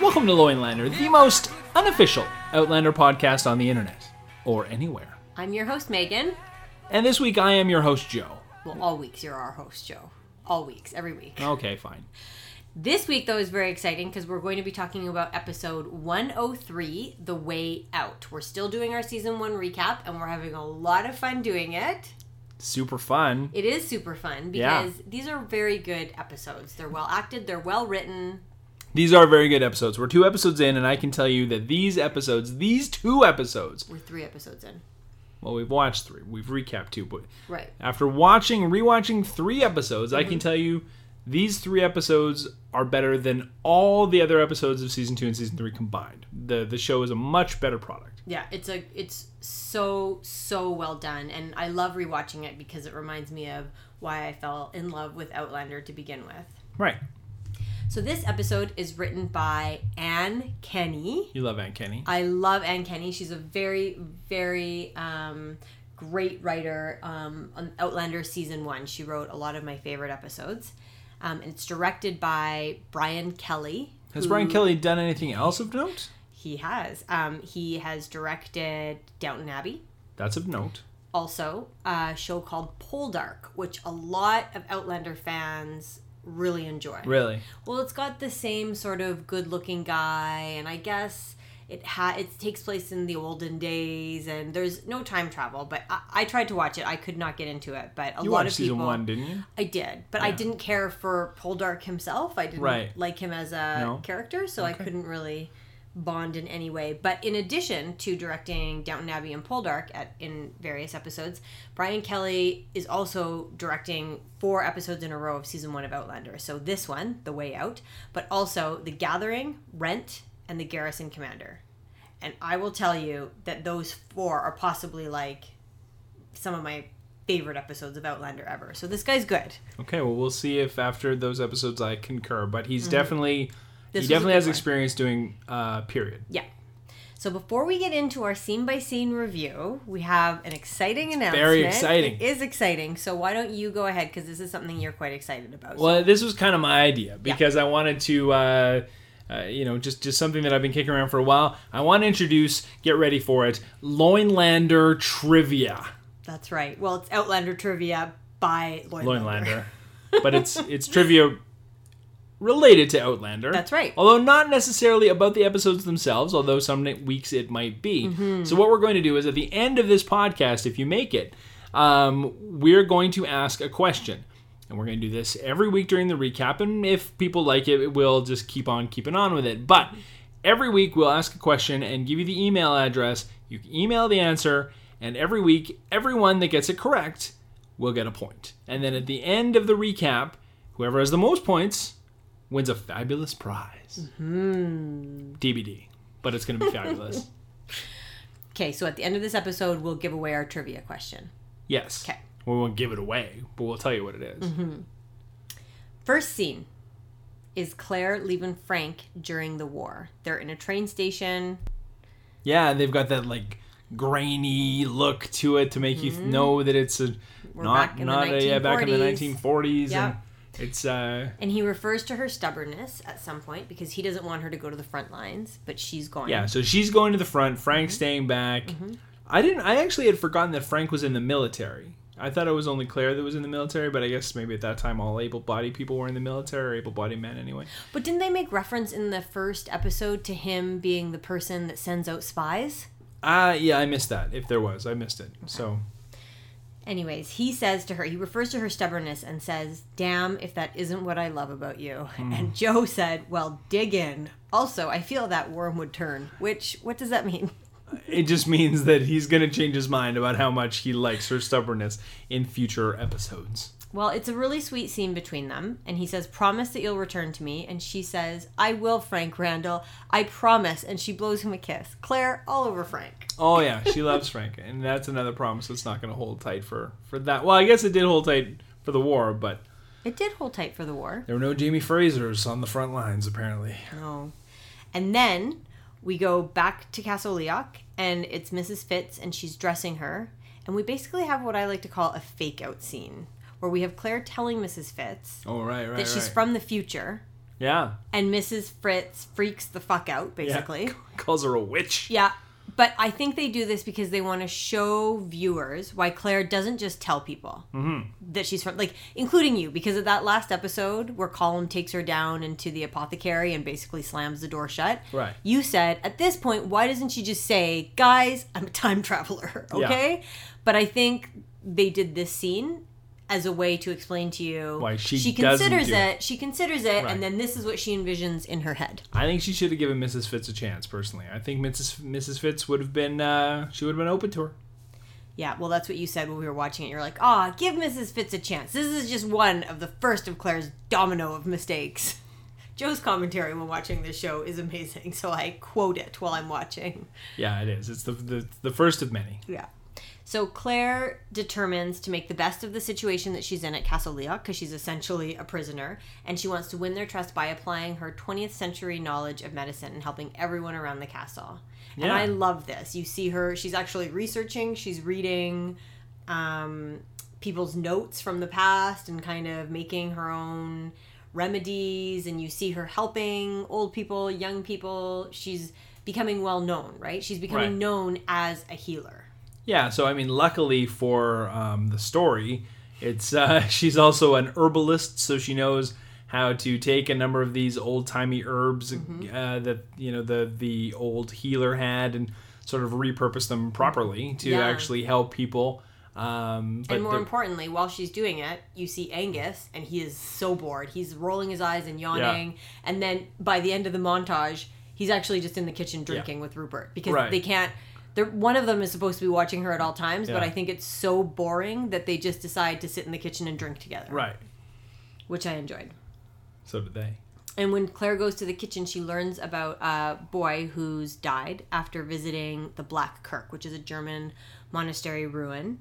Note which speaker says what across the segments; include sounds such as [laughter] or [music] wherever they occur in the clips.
Speaker 1: Welcome to Loinlander, the most unofficial Outlander podcast on the internet or anywhere.
Speaker 2: I'm your host, Megan.
Speaker 1: And this week I am your host, Joe.
Speaker 2: Well, all weeks you're our host, Joe. All weeks, every week.
Speaker 1: Okay, fine.
Speaker 2: This week, though, is very exciting because we're going to be talking about episode 103, The Way Out. We're still doing our season one recap and we're having a lot of fun doing it.
Speaker 1: Super fun.
Speaker 2: It is super fun
Speaker 1: Yeah.
Speaker 2: because these are very good episodes. They're well acted, they're well written.
Speaker 1: These are very good episodes. We're two episodes in, and I can tell you that these episodes, these two episodes,
Speaker 2: We're three episodes in.
Speaker 1: well, we've watched three, we've recapped two, but
Speaker 2: Right.
Speaker 1: after watching, rewatching three episodes, I
Speaker 2: Mm-hmm.
Speaker 1: can tell you these three episodes are better than all the other episodes of season two and season three combined. The the show is a much better product.
Speaker 2: Yeah, it's a it's so so well done, and I love rewatching it because it reminds me of why I fell in love with Outlander to begin with.
Speaker 1: Right.
Speaker 2: So this episode is written by Anne Kenney.
Speaker 1: You love Anne Kenney.
Speaker 2: I love Anne Kenney. She's a very very um, great writer. Um, on Outlander season one, she wrote a lot of my favorite episodes. Um, and it's directed by Brian Kelly.
Speaker 1: Has
Speaker 2: who-
Speaker 1: Brian Kelly done anything else of note?
Speaker 2: He has. Um, he has directed Downton Abbey.
Speaker 1: That's of note.
Speaker 2: also a show called Poldark, which a lot of Outlander fans really enjoy.
Speaker 1: Really?
Speaker 2: Well, it's got the same sort of good-looking guy, and I guess it ha- it takes place in the olden days, and there's no time travel. But I, I tried to watch it, I could not get into it. But a
Speaker 1: You
Speaker 2: lot
Speaker 1: watched
Speaker 2: of
Speaker 1: season
Speaker 2: people,
Speaker 1: one, didn't you?
Speaker 2: I did, but I didn't care for Poldark himself. I didn't
Speaker 1: Right.
Speaker 2: like him as a
Speaker 1: No.
Speaker 2: character, so I couldn't really bond in any way. But in addition to directing Downton Abbey and Poldark at in various episodes, Brian Kelly is also directing four episodes in a row of season one of Outlander. So this one, The Way Out, but also The Gathering, Rent, and The Garrison Commander. And I will tell you that those four are possibly like some of my favorite episodes of Outlander ever. So this guy's good.
Speaker 1: Okay, well, we'll see if after those episodes I concur. But he's definitely
Speaker 2: Mm-hmm. This
Speaker 1: he definitely has
Speaker 2: one.
Speaker 1: experience doing uh, period.
Speaker 2: Yeah. So before we get into our scene by scene review, we have an exciting announcement.
Speaker 1: very exciting.
Speaker 2: It is exciting. So why don't you go ahead because this is something you're quite excited about.
Speaker 1: Well, this was kind of my idea because I wanted to, uh, uh, you know, just just something that I've been kicking around for a while. I want to introduce, get ready for it, Loinlander trivia.
Speaker 2: That's right. Well, it's Outlander trivia by Loinlander.
Speaker 1: Loinlander, [laughs] but it's it's trivia related to Outlander.
Speaker 2: That's right.
Speaker 1: Although not necessarily about the episodes themselves, although some weeks it might be.
Speaker 2: Mm-hmm.
Speaker 1: So what we're going to do is at the end of this podcast, if you make it, um, we're going to ask a question. And we're going to do this every week during the recap. And if people like it, we'll just keep on keeping on with it. But every week we'll ask a question and give you the email address. You can email the answer. And every week, everyone that gets it correct will get a point. And then at the end of the recap, whoever has the most points wins a fabulous prize. Mm-hmm. DVD. But it's going to be fabulous. [laughs]
Speaker 2: Okay, so at the end of this episode, we'll give away our trivia question.
Speaker 1: Yes.
Speaker 2: Okay.
Speaker 1: We won't give it away, but we'll tell you what it is. Mm-hmm.
Speaker 2: First scene is Claire leaving Frank during the war. They're in a train station.
Speaker 1: Yeah, they've got that like grainy look to it to make you mm-hmm. know that it's a not
Speaker 2: back in the
Speaker 1: not a, yeah, back in the
Speaker 2: 1940s.
Speaker 1: 1940s
Speaker 2: Yeah.
Speaker 1: and it's uh
Speaker 2: And he refers to her stubbornness at some point because he doesn't want her to go to the front lines, but she's going.
Speaker 1: yeah, so she's going to the front, Frank's
Speaker 2: Mm-hmm.
Speaker 1: staying back. I didn't I actually had forgotten that Frank was in the military. I thought it was only Claire that was in the military, but I guess maybe at that time all able-bodied people were in the military, or able-bodied men anyway.
Speaker 2: But didn't they make reference in the first episode to him being the person that sends out spies?
Speaker 1: Ah, yeah, I missed that. If there was, I missed it. So
Speaker 2: Anyways, he says to her, he refers to her stubbornness and says, Damn, if that isn't what I love about you. [laughs] Hmm. And Joe said, Well, dig in. Also, I feel that worm would turn. Which, what does that mean? [laughs]
Speaker 1: it just means that he's gonna change his mind about how much he likes her stubbornness in future episodes.
Speaker 2: Well, it's a really sweet scene between them. And he says, Promise that you'll return to me. And she says, I will, Frank Randall. I promise. And she blows him a kiss. Claire, all over Frank.
Speaker 1: Oh yeah, she loves Frank, and that's another promise that's not gonna hold tight for for that. Well, I guess it did hold tight for the war, but
Speaker 2: It did hold tight for the war.
Speaker 1: there were no Jamie Frasers on the front lines apparently.
Speaker 2: No. And then we go back to Castle Leoch, and it's Mrs. Fitz, and she's dressing her. And we basically have what I like to call a fake out scene, where we have Claire telling Mrs. Fitz
Speaker 1: Oh right, right,
Speaker 2: that she's
Speaker 1: right.
Speaker 2: from the future,
Speaker 1: yeah,
Speaker 2: and Mrs. Fitz freaks the fuck out,
Speaker 1: yeah.
Speaker 2: basically. [laughs]
Speaker 1: calls her a witch.
Speaker 2: Yeah. But I think they do this because they want to show viewers why Claire doesn't just tell people
Speaker 1: Mm-hmm.
Speaker 2: that she's from, like, including you, because of that last episode where Colum takes her down into the apothecary and basically slams the door shut.
Speaker 1: Right.
Speaker 2: You said, at this point, why doesn't she just say, guys, I'm a time traveler, [laughs]
Speaker 1: Yeah.
Speaker 2: okay? But I think they did this scene as a way to explain to you
Speaker 1: Why she
Speaker 2: she considers
Speaker 1: do
Speaker 2: it, she considers it
Speaker 1: Right.
Speaker 2: and then this is what she envisions in her head
Speaker 1: I think she should have given Mrs. Fitz a chance. Personally, I think Mrs. Mrs. Fitz would have been uh, she would have been open to her.
Speaker 2: Yeah, well, that's what you said when we were watching it. You're like, ah, give Mrs. Fitz a chance. This is just one of the first of Claire's domino of mistakes. [laughs] Joe's commentary when watching this show is amazing, so I quote it while I'm watching.
Speaker 1: Yeah, it is. It's the the, the first of many.
Speaker 2: Yeah. So Claire determines to make the best of the situation that she's in at Castle Leoch because she's essentially a prisoner, and she wants to win their trust by applying her 20th century knowledge of medicine and helping everyone around the castle. And I love this. You see her; she's actually researching, she's reading um, people's notes from the past, and kind of making her own remedies. And you see her helping old people, young people. She's becoming well known, right? She's becoming
Speaker 1: Right.
Speaker 2: known as a healer.
Speaker 1: Yeah, so I mean, luckily for um, the story, it's uh, [laughs] she's also an herbalist, so she knows how to take a number of these old timey herbs
Speaker 2: Mm-hmm.
Speaker 1: uh, that you know the the old healer had and sort of repurpose them properly to
Speaker 2: Yeah.
Speaker 1: actually help people. Um, but
Speaker 2: and more
Speaker 1: the-
Speaker 2: importantly, while she's doing it, you see Angus, and he is so bored. He's rolling his eyes and yawning. And then by the end of the montage, he's actually just in the kitchen drinking with Rupert because
Speaker 1: Right.
Speaker 2: they can't. They're, one of them is supposed to be watching her at all times, but I think it's so boring that they just decide to sit in the kitchen and drink together,
Speaker 1: right,
Speaker 2: which I enjoyed.
Speaker 1: so did they.
Speaker 2: And when Claire goes to the kitchen, she learns about a boy who's died after visiting the Black Kirk, which is a German monastery ruin.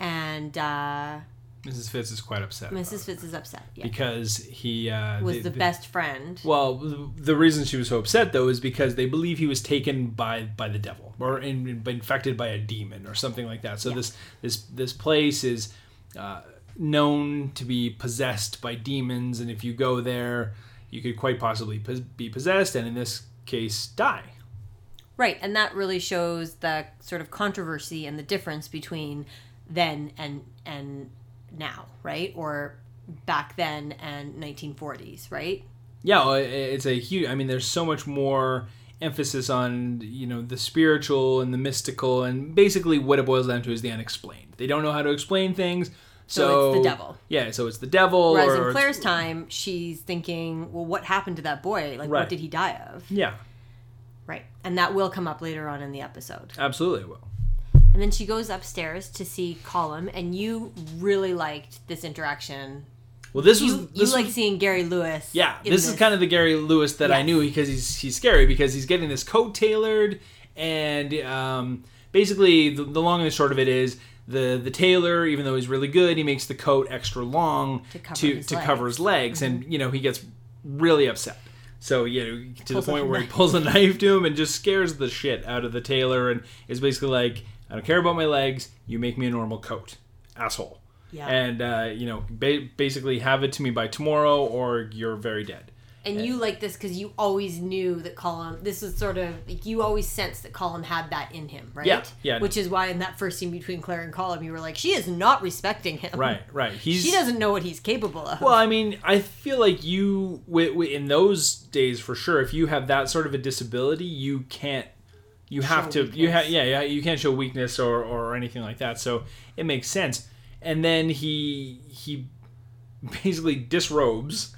Speaker 2: And uh,
Speaker 1: Mrs. Fitz is quite upset
Speaker 2: Mrs.
Speaker 1: it
Speaker 2: Fitz is upset. Yeah.
Speaker 1: because he uh,
Speaker 2: was
Speaker 1: they-
Speaker 2: the best friend.
Speaker 1: Well, the- reason she was so upset though is because they believe he was taken by by the devil or in, infected by a demon or something like that. So this this this place is uh, known to be possessed by demons, and if you go there, you could quite possibly be possessed, and in this case, die.
Speaker 2: Right, and that really shows the sort of controversy and the difference between then and and now, right? Or back then and 1940s, right?
Speaker 1: Yeah, well, it's a huge. I mean, there's so much more emphasis on you know the spiritual and the mystical, and basically what it boils down to is the unexplained. They don't know how to explain things, so,
Speaker 2: So it's the devil.
Speaker 1: Yeah, so it's the devil.
Speaker 2: Whereas
Speaker 1: or
Speaker 2: in Claire's time, she's thinking, well, what happened to that boy? Like,
Speaker 1: Right.
Speaker 2: what did he die of?
Speaker 1: Yeah,
Speaker 2: Right, and that will come up later on in the episode.
Speaker 1: absolutely. it Will.
Speaker 2: And then she goes upstairs to see Colum, and you really liked this interaction.
Speaker 1: Well, this was
Speaker 2: You, you
Speaker 1: this
Speaker 2: like
Speaker 1: was,
Speaker 2: seeing Gary Lewis.
Speaker 1: yeah.
Speaker 2: in
Speaker 1: This, is kind of the Gary Lewis that I knew because he's he's scary because he's getting this coat tailored and um, basically the, the long and the short of it is. The, the tailor, even though he's really good, he makes the coat extra long
Speaker 2: To cover
Speaker 1: to,
Speaker 2: his
Speaker 1: to
Speaker 2: legs. Mm-hmm.
Speaker 1: cover his legs, and you know he gets really upset. So you know to
Speaker 2: Pulls
Speaker 1: the point where he pulls a knife to him and just scares the shit out of the tailor, and is basically like, "I don't care about my legs. You make me a normal coat, asshole."
Speaker 2: Yeah.
Speaker 1: And uh, you know, ba- basically have it to me by tomorrow, or you're very dead.
Speaker 2: And you like this because you always knew that Colum. This is sort of like you always sensed that Colum had that in him, right?
Speaker 1: Yeah, yeah.
Speaker 2: Which is why in that first scene between Claire and Colum, you were like, she is not respecting him.
Speaker 1: Right, right. He's
Speaker 2: She doesn't know what he's capable of.
Speaker 1: Well, I mean, I feel like you, in those days for sure, if you have that sort of a disability, you can't. You have
Speaker 2: Show
Speaker 1: to. You have. Yeah, yeah. You can't show weakness or or anything like that. So it makes sense. And then he he basically disrobes.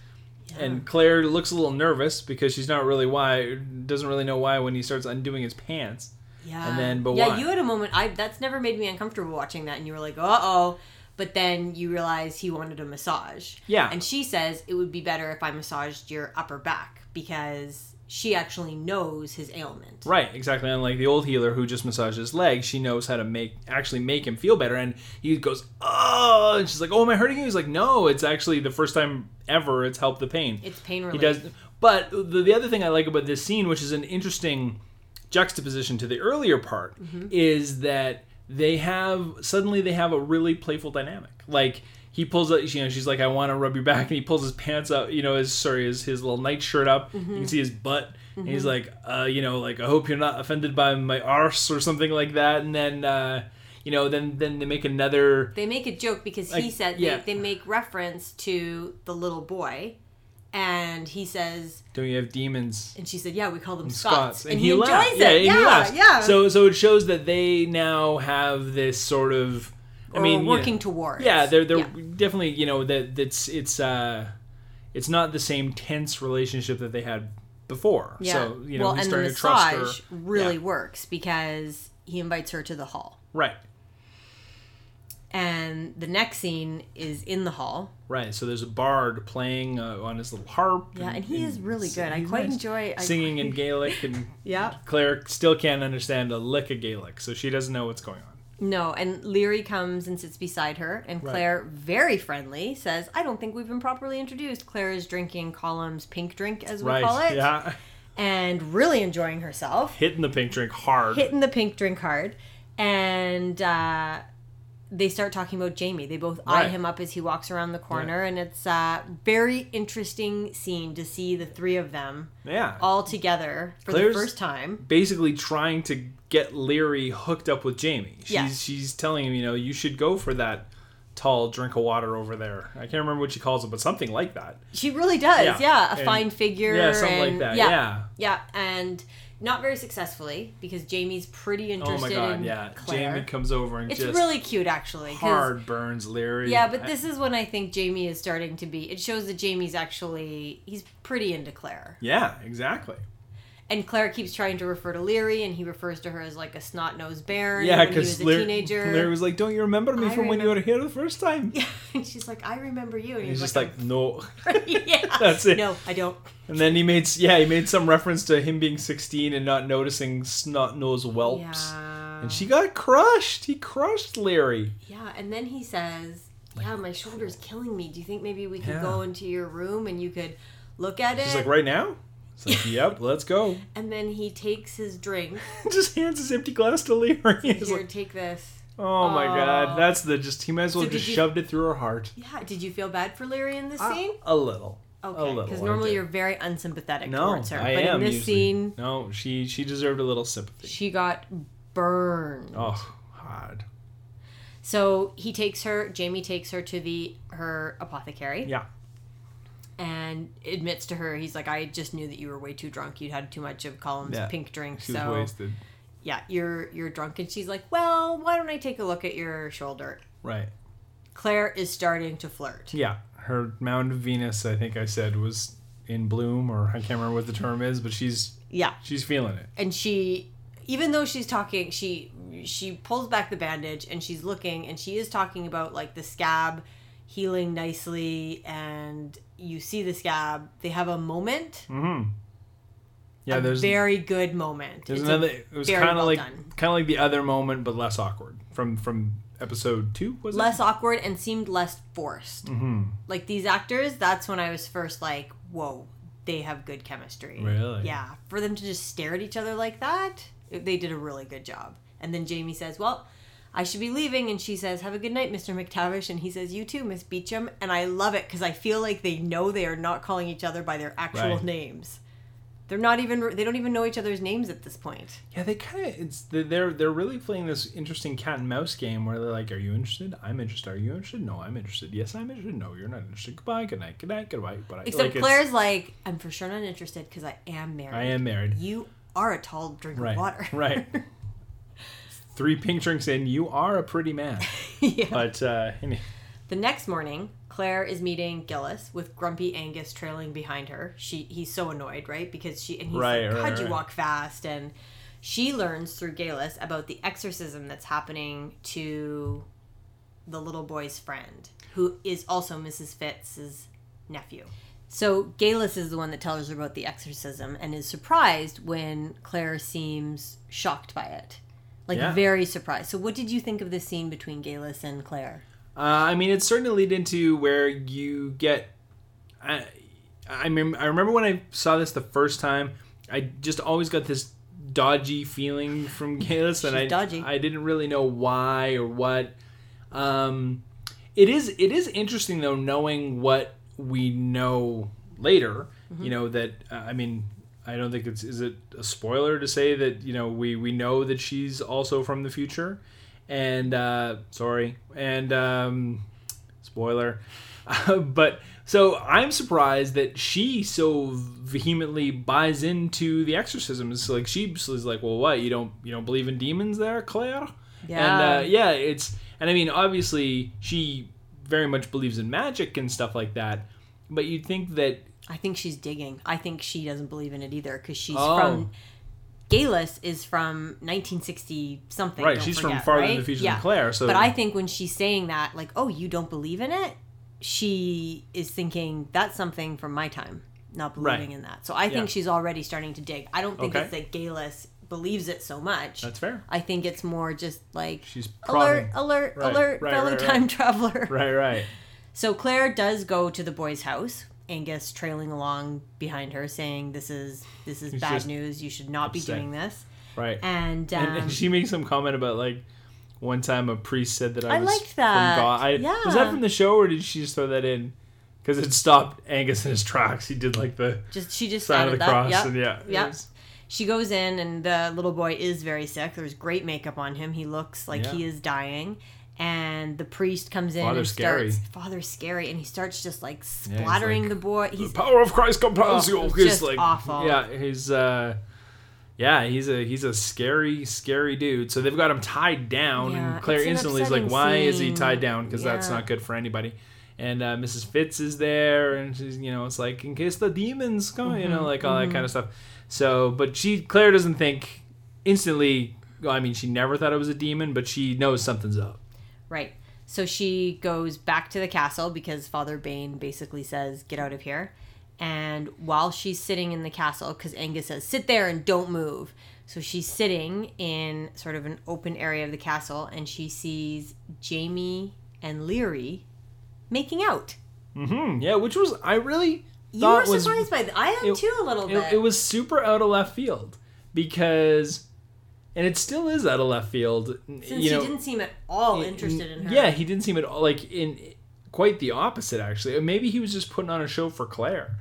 Speaker 1: And Claire looks a little nervous because she's not really why doesn't really know why when he starts undoing his pants.
Speaker 2: yeah.
Speaker 1: and then, but
Speaker 2: yeah,
Speaker 1: why?
Speaker 2: you had a moment. I that's never made me uncomfortable watching that, and you were like, uh oh. But then you realize he wanted a massage.
Speaker 1: Yeah.
Speaker 2: And she says it would be better if I massaged your upper back because she actually knows his ailment.
Speaker 1: Right, exactly. Unlike the old healer who just massaged his legs, she knows how to make actually make him feel better. And he goes, "Oh," and she's like, "Oh, am I hurting you?" He's like, "No, it's actually the first time ever it's helped the pain."
Speaker 2: It's pain relief.
Speaker 1: he does. But the, the other thing I like about this scene, which is an interesting juxtaposition to the earlier part,
Speaker 2: Mm-hmm.
Speaker 1: is that they have suddenly they have a really playful dynamic. Like he pulls up. You know, she's like, "I want to rub your back," and he pulls his pants up. You know, his sorry, his his little nightshirt up. You can see his butt. And he's like, uh, you know, like I hope you're not offended by my arse or something like that. And then, uh, you know, then then they make another.
Speaker 2: They make a joke because he
Speaker 1: Like,
Speaker 2: said
Speaker 1: yeah.
Speaker 2: they, they make reference to the little boy, and he says,
Speaker 1: Don't you have demons?
Speaker 2: and she said, "Yeah, we call them Scots,",
Speaker 1: Scots,
Speaker 2: and, he, enjoys
Speaker 1: laughs.
Speaker 2: it.
Speaker 1: Yeah,
Speaker 2: yeah,
Speaker 1: he
Speaker 2: yeah.
Speaker 1: So so it shows that they now have this sort of. I mean, you
Speaker 2: working
Speaker 1: know,
Speaker 2: towards.
Speaker 1: Yeah, they're they're
Speaker 2: Yeah.
Speaker 1: definitely you know that that's it's uh, it's not the same tense relationship that they had before.
Speaker 2: Yeah.
Speaker 1: So you know
Speaker 2: well,
Speaker 1: he's
Speaker 2: and the
Speaker 1: starting to trust her.
Speaker 2: massage really
Speaker 1: Yeah.
Speaker 2: works because he invites her to the hall,
Speaker 1: Right.
Speaker 2: and the next scene is in the hall.
Speaker 1: Right. So there's a bard playing uh, on his little harp.
Speaker 2: Yeah, and he is really good. I quite
Speaker 1: nice.
Speaker 2: enjoy I,
Speaker 1: singing in Gaelic, and [laughs]
Speaker 2: Yeah.
Speaker 1: Claire still can't understand a lick of Gaelic, so she doesn't know what's going on.
Speaker 2: No, and Laoghaire comes and sits beside her, and
Speaker 1: Right.
Speaker 2: Claire, very friendly, says, "I don't think we've been properly introduced." Claire is drinking Colum's pink drink, as we
Speaker 1: Right.
Speaker 2: call it,
Speaker 1: Yeah.
Speaker 2: and really enjoying herself,
Speaker 1: Hitting the pink drink hard.
Speaker 2: hitting the pink drink hard, and uh, they start talking about Jamie. They both eye him up as he walks around the corner, and it's a very interesting scene to see the three of them
Speaker 1: yeah.
Speaker 2: all together for
Speaker 1: Claire's-
Speaker 2: the first time.
Speaker 1: basically trying to get Laoghaire hooked up with Jamie. She's
Speaker 2: Yeah.
Speaker 1: she's telling him, you know, you should go for that tall drink of water over there. I can't remember what she calls it, but something like that.
Speaker 2: She really does,
Speaker 1: Yeah.
Speaker 2: yeah. A
Speaker 1: And-
Speaker 2: fine figure,
Speaker 1: yeah, something like
Speaker 2: and-
Speaker 1: that,
Speaker 2: Yeah,
Speaker 1: yeah.
Speaker 2: yeah, and not very successfully because Jamie's pretty interested.
Speaker 1: Oh my god, yeah.
Speaker 2: Claire.
Speaker 1: Jamie comes over and
Speaker 2: it's really cute, actually.
Speaker 1: hard burns Laoghaire.
Speaker 2: Yeah, but
Speaker 1: I-
Speaker 2: this is when I think Jamie is starting to be. It shows that Jamie's actually he's pretty into Claire,
Speaker 1: yeah, exactly.
Speaker 2: And Claire keeps trying to refer to Laoghaire, and he refers to her as like a snot nosed baron.
Speaker 1: Yeah,
Speaker 2: when he was
Speaker 1: because Laoghaire,
Speaker 2: teenager.
Speaker 1: Laoghaire was like, "Don't you remember me
Speaker 2: I
Speaker 1: from when you were here the first time?" [laughs]
Speaker 2: yeah, and she's like, "I remember you," and
Speaker 1: And he's
Speaker 2: he's
Speaker 1: just like, "No." [laughs]
Speaker 2: yeah, [laughs]
Speaker 1: That's it.
Speaker 2: No, I don't.
Speaker 1: And then he made yeah he made some reference to him being 16 and not noticing snot nose whelps.
Speaker 2: Yeah.
Speaker 1: And she got crushed. He crushed Laoghaire.
Speaker 2: Yeah, and then he says, "Yeah, my shoulder's killing me. Do you think maybe we could
Speaker 1: Yeah.
Speaker 2: go into your room and you could look at it?"
Speaker 1: She's like, right now? It's like, [laughs] yep, let's go.
Speaker 2: And then he takes his drink. [laughs]
Speaker 1: Just hands his empty glass to Laoghaire. He's
Speaker 2: Here,
Speaker 1: like,
Speaker 2: take this.
Speaker 1: oh my god, that's the just. He might as well
Speaker 2: So
Speaker 1: just
Speaker 2: did you-
Speaker 1: shoved it through her heart.
Speaker 2: Yeah. Did you feel bad for Laoghaire in this ah, scene?
Speaker 1: A little. a
Speaker 2: Okay,
Speaker 1: little.
Speaker 2: because
Speaker 1: I
Speaker 2: normally
Speaker 1: did.
Speaker 2: you're very unsympathetic
Speaker 1: no,
Speaker 2: towards her,
Speaker 1: I
Speaker 2: but
Speaker 1: am
Speaker 2: in this
Speaker 1: usually.
Speaker 2: scene,
Speaker 1: No, she she deserved a little sympathy.
Speaker 2: she got burned.
Speaker 1: Oh, hard.
Speaker 2: So he takes her. Jamie takes her to the her apothecary.
Speaker 1: Yeah.
Speaker 2: And admits to her he's like i just knew that you were way too drunk you'd had too much of Colum's
Speaker 1: Yeah.
Speaker 2: pink drink
Speaker 1: She
Speaker 2: so
Speaker 1: wasted.
Speaker 2: yeah you're you're drunk and she's like well why don't i take a look at your shoulder
Speaker 1: Right.
Speaker 2: claire is starting to flirt
Speaker 1: Yeah. Her Mound of Venus, I think I said, was in bloom, or I can't remember what the term is, but she's
Speaker 2: yeah
Speaker 1: she's feeling it.
Speaker 2: and she even though she's talking she she pulls back the bandage and she's looking and she is talking about like the scab healing nicely and you see the scab they have a moment
Speaker 1: Mm-hmm. Yeah,
Speaker 2: a
Speaker 1: there's
Speaker 2: very good moment
Speaker 1: there's
Speaker 2: It's
Speaker 1: another. It was kind of
Speaker 2: well
Speaker 1: like kind of like the other moment, but less awkward from from episode two. Was
Speaker 2: less awkward and seemed less forced.
Speaker 1: Mm-hmm.
Speaker 2: Like these actors, that's when I was first like, whoa, they have good chemistry.
Speaker 1: Really?
Speaker 2: Yeah. For them to just stare at each other like that, they did a really good job. And then Jamie says, well, I should be leaving. And she says, have a good night, Mr. McTavish. And he says, you too, Miss Beauchamp. And I love it because I feel like they know they are not calling each other by their actual
Speaker 1: Right.
Speaker 2: names. They're not even, they don't even know each other's names at this point.
Speaker 1: Yeah, they kind of it's they're they're really playing this interesting cat and mouse game where they're like, "Are you interested? I'm interested. Are you interested? No, I'm interested. Yes, I'm interested. No, you're not interested. Goodbye. Good night. Good night. Goodbye. But I
Speaker 2: Except
Speaker 1: like,
Speaker 2: Claire's like, I'm for sure not interested because I am married.
Speaker 1: I am married.
Speaker 2: You are a tall drink
Speaker 1: Right.
Speaker 2: of water.
Speaker 1: Right. [laughs] Three pink drinks in, you are a pretty man. [laughs]
Speaker 2: yeah.
Speaker 1: But uh,
Speaker 2: The next morning, Claire is meeting Geillis with grumpy Angus trailing behind her. She he's so annoyed, right? Because she and he's
Speaker 1: Right,
Speaker 2: like,
Speaker 1: right,
Speaker 2: "How'd you
Speaker 1: right.
Speaker 2: walk fast?" And she learns through Geillis about the exorcism that's happening to the little boy's friend, who is also Mrs. Fitz's nephew. So Geillis is the one that tells her about the exorcism and is surprised when Claire seems shocked by it. Like
Speaker 1: Yeah.
Speaker 2: very surprised. So what did you think of the scene between Geillis and Claire?
Speaker 1: uh, I mean, it's starting to lead into where you get. I, I mean, I remember when I saw this the first time. I just always got this dodgy feeling from [laughs] Geillis, and I
Speaker 2: dodgy.
Speaker 1: I didn't really know why or what. Um, it is it is interesting though knowing what we know later.
Speaker 2: Mm-hmm.
Speaker 1: You know that uh, I mean I don't think it's is it a spoiler to say that you know we we know that she's also from the future, and uh, sorry and um, spoiler, [laughs] but so I'm surprised that she so vehemently buys into the exorcism. It's like she is like, well, what you don't you don't believe in demons there, Claire?
Speaker 2: Yeah.
Speaker 1: And uh, yeah, it's and I mean obviously she very much believes in magic and stuff like that, but you'd think that
Speaker 2: I think she's digging. I think she doesn't believe in it either because she's
Speaker 1: Oh.
Speaker 2: from. Geillis is from 1960 something.
Speaker 1: right, she's from
Speaker 2: forget,
Speaker 1: farther
Speaker 2: right?
Speaker 1: in the future
Speaker 2: yeah.
Speaker 1: than Claire. So
Speaker 2: But I think when she's saying that, like, oh, you don't believe in it, she is thinking that's something from my time, not believing
Speaker 1: Right.
Speaker 2: in that. So I think
Speaker 1: Yeah.
Speaker 2: she's already starting to dig. I don't think
Speaker 1: Okay.
Speaker 2: it's that Geillis believes it so much.
Speaker 1: that's fair.
Speaker 2: I think it's more just like
Speaker 1: She's
Speaker 2: alert,
Speaker 1: prodding.
Speaker 2: alert,
Speaker 1: Right,
Speaker 2: alert, fellow time traveler.
Speaker 1: Right, right.
Speaker 2: So Claire does go to the boy's house. Angus trailing along behind her, saying, "This is this is
Speaker 1: He's
Speaker 2: bad news. You should not be doing this."
Speaker 1: Right.
Speaker 2: And, um,
Speaker 1: and, and she makes some comment about like one time a priest said that I,
Speaker 2: I
Speaker 1: was
Speaker 2: liked that.
Speaker 1: from God. I,
Speaker 2: Yeah.
Speaker 1: Was that from the show or did she just throw that in? Because it stopped Angus in his tracks. He did like the
Speaker 2: just she just
Speaker 1: sign of the
Speaker 2: that.
Speaker 1: cross.
Speaker 2: Yep.
Speaker 1: And yeah.
Speaker 2: Yep.
Speaker 1: was-
Speaker 2: She goes in, and the little boy is very sick. There's great makeup on him. He looks like
Speaker 1: Yeah.
Speaker 2: he is dying. And the priest comes in
Speaker 1: Father
Speaker 2: and
Speaker 1: Scary.
Speaker 2: starts Father Scary, and he starts just like splattering
Speaker 1: like,
Speaker 2: the boy. He's
Speaker 1: the power of Christ compels
Speaker 2: Oh,
Speaker 1: you.
Speaker 2: it's
Speaker 1: He's
Speaker 2: just
Speaker 1: like
Speaker 2: awful.
Speaker 1: Yeah, he's uh yeah, he's a he's a scary, scary dude. So they've got him tied down,
Speaker 2: Yeah,
Speaker 1: and Claire
Speaker 2: an
Speaker 1: instantly is like, "Why is he tied down? Because that's not good for anybody." And uh, Mrs. Fitz is there, and she's you know it's like in case the demons come, you
Speaker 2: Mm-hmm,
Speaker 1: know, like all that kind of stuff. So, but she Claire doesn't think instantly. I mean, she never thought it was a demon, but she knows something's up.
Speaker 2: Right. So she goes back to the castle because Father Bain basically says, "Get out of here." And while she's sitting in the castle, because Angus says, "Sit there and don't move," so she's sitting in sort of an open area of the castle, and she sees Jamie and Laoghaire making out.
Speaker 1: Mm-hmm. Yeah, which was I really
Speaker 2: You were
Speaker 1: was
Speaker 2: surprised by that. I am
Speaker 1: it-
Speaker 2: too a little bit.
Speaker 1: it, it was super out of left field because and it still is out of left field
Speaker 2: Since
Speaker 1: you know
Speaker 2: he didn't seem at all interested in her.
Speaker 1: yeah he didn't seem at all like in quite the opposite actually maybe he was just putting on a show for claire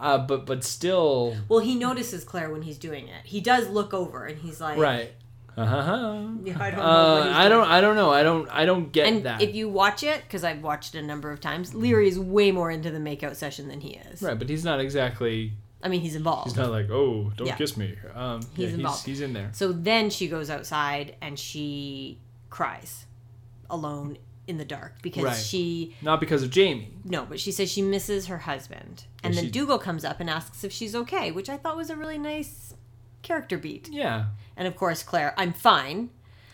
Speaker 1: uh, but but still
Speaker 2: Well, he notices Claire when he's doing it. He does look over, and he's like,
Speaker 1: right uh-huh.
Speaker 2: Yeah, I don't know.
Speaker 1: uh, I don't I don't know I don't I don't get
Speaker 2: And
Speaker 1: that
Speaker 2: if you watch it, because I've watched it a number of times, Laoghaire is way more into the makeout session than he is.
Speaker 1: right but he's not exactly
Speaker 2: I mean, he's involved.
Speaker 1: he's not like oh don't
Speaker 2: Yeah.
Speaker 1: kiss me um
Speaker 2: He's
Speaker 1: yeah,
Speaker 2: involved.
Speaker 1: he's, he's in there
Speaker 2: So then she goes outside and she cries alone in the dark because
Speaker 1: Right.
Speaker 2: she
Speaker 1: not because of Jamie
Speaker 2: no, but she says she misses her husband. And
Speaker 1: Yeah,
Speaker 2: then
Speaker 1: she-
Speaker 2: Dougal comes up and asks if she's okay, which I thought was a really nice character beat.
Speaker 1: yeah
Speaker 2: And of course, Claire, I'm fine.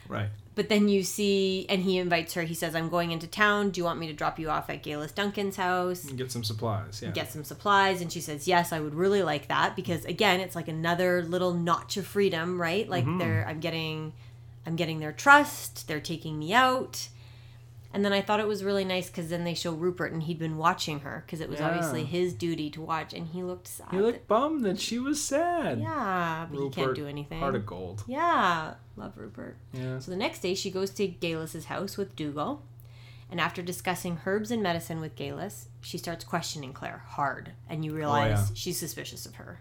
Speaker 1: right
Speaker 2: But then you see, and he invites her. He says, "I'm going into town. Do you want me to drop you off at Geillis Duncan's house?"
Speaker 1: get some supplies yeah
Speaker 2: get some supplies and she says yes i would really like that because again it's like another little notch of freedom right like
Speaker 1: Mm-hmm.
Speaker 2: they're i'm getting i'm getting their trust they're taking me out and then i thought it was really nice because then they show rupert and he'd been watching her because it was
Speaker 1: Yeah.
Speaker 2: obviously his duty to watch and he looked sad
Speaker 1: he looked bummed that she was sad
Speaker 2: yeah but he can't do anything
Speaker 1: Heart of gold.
Speaker 2: yeah love rupert
Speaker 1: Yeah.
Speaker 2: so the next day, she goes to Geillis's house with Dougal, and after discussing herbs and medicine with Geillis, she starts questioning Claire hard, and you realize
Speaker 1: Oh, yeah.
Speaker 2: she's suspicious of her.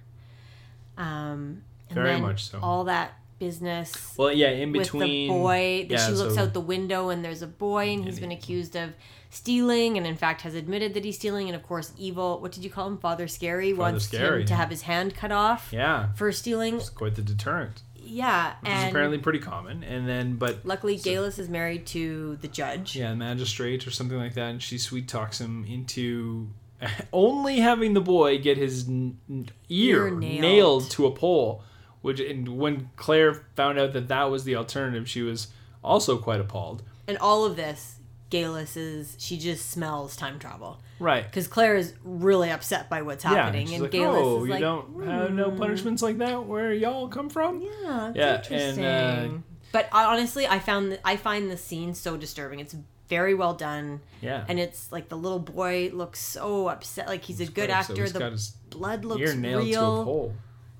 Speaker 2: Um, and
Speaker 1: Very much so.
Speaker 2: All that business
Speaker 1: Well, yeah, in
Speaker 2: with
Speaker 1: between.
Speaker 2: the boy that
Speaker 1: yeah,
Speaker 2: she looks
Speaker 1: so-
Speaker 2: out the window and there's a boy and he's
Speaker 1: And
Speaker 2: been accused of stealing and in fact has admitted that he's stealing and of course evil what did you call him father scary wants
Speaker 1: Scary.
Speaker 2: him to have his hand cut off
Speaker 1: Yeah,
Speaker 2: for stealing
Speaker 1: it's quite the deterrent.
Speaker 2: yeah
Speaker 1: Which is apparently pretty common. And then, but
Speaker 2: luckily Geillis is married to the judge
Speaker 1: yeah, magistrate or something like that, and she sweet talks him into [laughs] only having the boy get his n- n- ear,
Speaker 2: Ear nailed.
Speaker 1: nailed. to a pole. Which, and when Claire found out that that was the alternative, she was also quite appalled.
Speaker 2: And all of this, Geillis is she just smells time travel
Speaker 1: Right.
Speaker 2: because Claire is really upset by what's
Speaker 1: Yeah,
Speaker 2: happening,
Speaker 1: she's
Speaker 2: and
Speaker 1: like,
Speaker 2: Geillis
Speaker 1: oh,
Speaker 2: is
Speaker 1: you
Speaker 2: like,
Speaker 1: don't have no
Speaker 2: "Hmm,
Speaker 1: punishments like that where y'all come from?
Speaker 2: Yeah, that's
Speaker 1: Yeah,
Speaker 2: interesting.
Speaker 1: and, uh,
Speaker 2: but honestly, I found that I find the scene so disturbing. It's very well done,
Speaker 1: Yeah.
Speaker 2: and it's like the little boy looks so upset. Like he's a good
Speaker 1: so
Speaker 2: actor.
Speaker 1: he's
Speaker 2: the
Speaker 1: got his
Speaker 2: blood looks
Speaker 1: ear nailed to a
Speaker 2: real.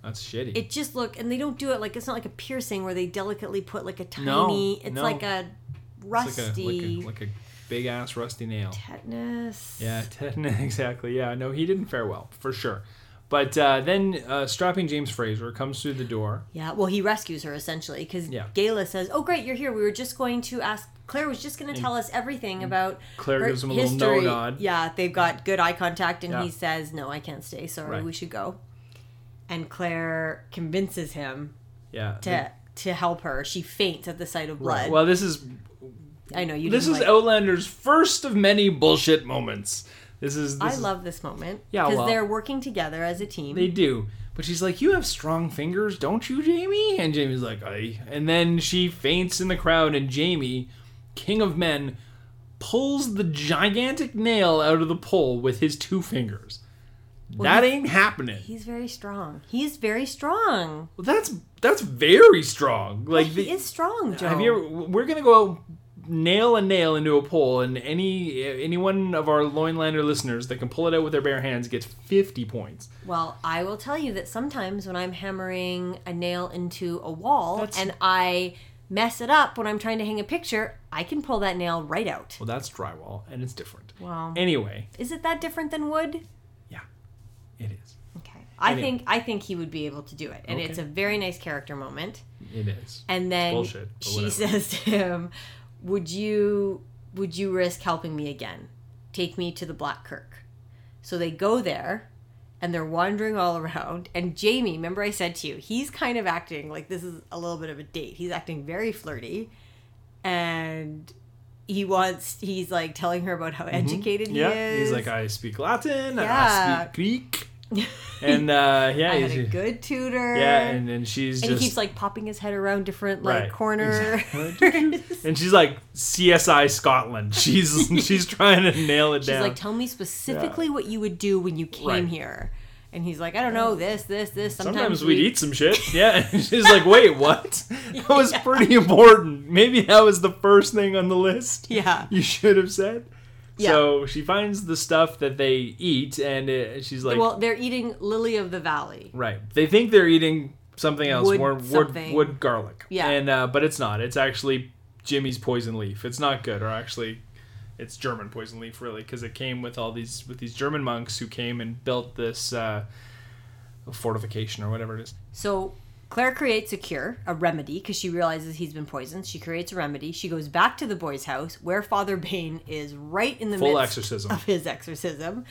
Speaker 1: That's shitty.
Speaker 2: It just look, and they don't do it like it's not like a piercing where they delicately put like a
Speaker 1: No,
Speaker 2: tiny. it's
Speaker 1: no.
Speaker 2: like a rusty.
Speaker 1: like a, like a, like a big ass rusty nail.
Speaker 2: Tetanus.
Speaker 1: Yeah, [laughs] tetanus. Exactly. Yeah, no, he didn't fare well for sure. But uh, then uh, strapping James Fraser comes through the door.
Speaker 2: Yeah, well, he rescues her essentially because
Speaker 1: Yeah.
Speaker 2: Geillis says, "Oh, great, you're here. We were just going to ask. Claire was just going to tell us everything about
Speaker 1: Claire gives him a little
Speaker 2: history."
Speaker 1: no nod.
Speaker 2: Yeah, they've got good eye contact, and
Speaker 1: Yeah.
Speaker 2: he says, "No, I can't stay. Sorry,
Speaker 1: Right.
Speaker 2: we should go." And Claire convinces him
Speaker 1: Yeah.
Speaker 2: to to help her. She faints at the sight of blood.
Speaker 1: Right. Well, this is
Speaker 2: I know you.
Speaker 1: this is
Speaker 2: like-
Speaker 1: Outlander's first of many bullshit moments. This is. This
Speaker 2: I
Speaker 1: is-
Speaker 2: love this moment.
Speaker 1: Yeah,
Speaker 2: because
Speaker 1: well-
Speaker 2: they're working together as a team.
Speaker 1: They do. But she's like, You have strong fingers, don't you, Jamie? And Jamie's like, I. And then she faints in the crowd, and Jamie, king of men, pulls the gigantic nail out of the pole with his two fingers. That
Speaker 2: he's-
Speaker 1: ain't happening.
Speaker 2: He's very strong. He's very strong.
Speaker 1: Well, that's that's very strong. Like
Speaker 2: he
Speaker 1: the,
Speaker 2: is strong, Joe.
Speaker 1: have you ever? We're gonna go nail a nail into a pole, and any any one of our Loinlander listeners that can pull it out with their bare hands gets fifty points.
Speaker 2: Well, I will tell you that sometimes when I'm hammering a nail into a wall
Speaker 1: That's-
Speaker 2: and I mess it up when I'm trying to hang a picture, I can pull that nail right out.
Speaker 1: Well, that's drywall, and it's different.
Speaker 2: Wow.
Speaker 1: Anyway,
Speaker 2: Is it that different than wood?
Speaker 1: It is.
Speaker 2: Okay. I
Speaker 1: Anyway.
Speaker 2: think I think he would be able to do it. And
Speaker 1: Okay.
Speaker 2: it's a very nice character moment.
Speaker 1: It is.
Speaker 2: And then
Speaker 1: bullshit,
Speaker 2: she says to him, "Would you would you risk helping me again? Take me to the Black Kirk." So they go there and they're wandering all around and Jamie, remember I said to you, he's kind of acting like this is a little bit of a date. He's acting very flirty and he wants he's like telling her about how educated he
Speaker 1: Mm-hmm. yeah,
Speaker 2: is.
Speaker 1: he's like, I speak Latin,
Speaker 2: Yeah.
Speaker 1: I speak Greek, [laughs] and uh, yeah,
Speaker 2: I had a good tutor.
Speaker 1: yeah, and then she's
Speaker 2: and
Speaker 1: just
Speaker 2: he keeps like popping his head around different like
Speaker 1: Right.
Speaker 2: corners. [laughs]
Speaker 1: and she's like CSI Scotland. She's [laughs] she's trying to nail it
Speaker 2: She's
Speaker 1: down.
Speaker 2: She's like, tell me specifically what you would do when you came
Speaker 1: Right.
Speaker 2: here. And he's like, I don't know, this, this, this. Sometimes,
Speaker 1: Sometimes
Speaker 2: we
Speaker 1: we'd eat some shit. Yeah. And she's like, wait, what? That was pretty important. Maybe that was the first thing on the list.
Speaker 2: Yeah.
Speaker 1: You should have said.
Speaker 2: Yeah.
Speaker 1: So she finds the stuff that they eat, and uh, she's like,
Speaker 2: well, they're eating Lily of the Valley.
Speaker 1: right. They think they're eating something else,
Speaker 2: Wood
Speaker 1: more wood, wood garlic.
Speaker 2: Yeah.
Speaker 1: And uh, but it's not. It's actually Jimmy's poison leaf. It's not good, or actually, it's German poison leaf, really, because it came with all these with these German monks who came and built this uh, fortification or whatever it is.
Speaker 2: So Claire creates a cure, a remedy, because she realizes he's been poisoned. She creates a remedy. She goes back to the boy's house where Father Bain is right in the
Speaker 1: Full
Speaker 2: midst
Speaker 1: exorcism.
Speaker 2: of his exorcism.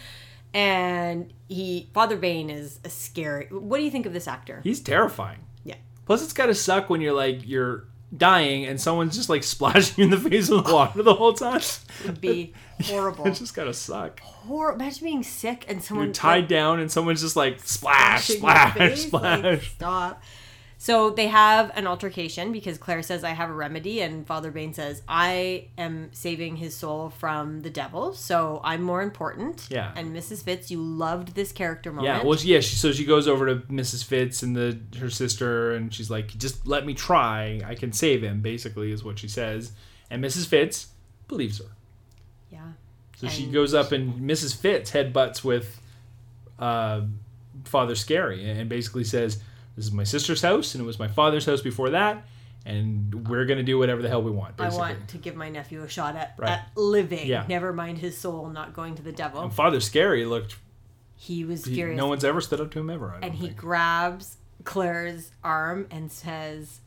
Speaker 2: And he, Father Bain is a scary. What do you think of this actor?
Speaker 1: He's terrifying.
Speaker 2: Yeah.
Speaker 1: Plus, it's gotta suck when you're like you're dying and someone's just like [laughs] splashing you in the face with water the whole time.
Speaker 2: It'd be [laughs] horrible.
Speaker 1: It's just gotta suck.
Speaker 2: Hor- Imagine being sick and someone
Speaker 1: You're tied
Speaker 2: like,
Speaker 1: down and someone's just like splash, splash, splash.
Speaker 2: like, stop. So they have an altercation because Claire says, I have a remedy, and Father Bain says, I am saving his soul from the devil, so I'm more important.
Speaker 1: Yeah.
Speaker 2: And Mrs. Fitz, you loved this character moment.
Speaker 1: Yeah, well, she- yeah. She, so she goes over to Mrs. Fitz and the her sister, and she's like, "Just let me try. I can save him." Basically, is what she says, and Mrs. Fitz believes her.
Speaker 2: yeah.
Speaker 1: So she goes up and Mrs. Fitz headbutts with uh, Father Scary and basically says, "This is my sister's house, and it was my father's house before that, and we're gonna do whatever the hell we want."
Speaker 2: I want to give my nephew a shot at,
Speaker 1: Right.
Speaker 2: at living.
Speaker 1: Yeah.
Speaker 2: Never mind his soul not going to the devil.
Speaker 1: And Father Scary looked.
Speaker 2: He was
Speaker 1: he-
Speaker 2: furious.
Speaker 1: no one's ever stood up to him ever.
Speaker 2: And he
Speaker 1: think.
Speaker 2: grabs Claire's arm and says,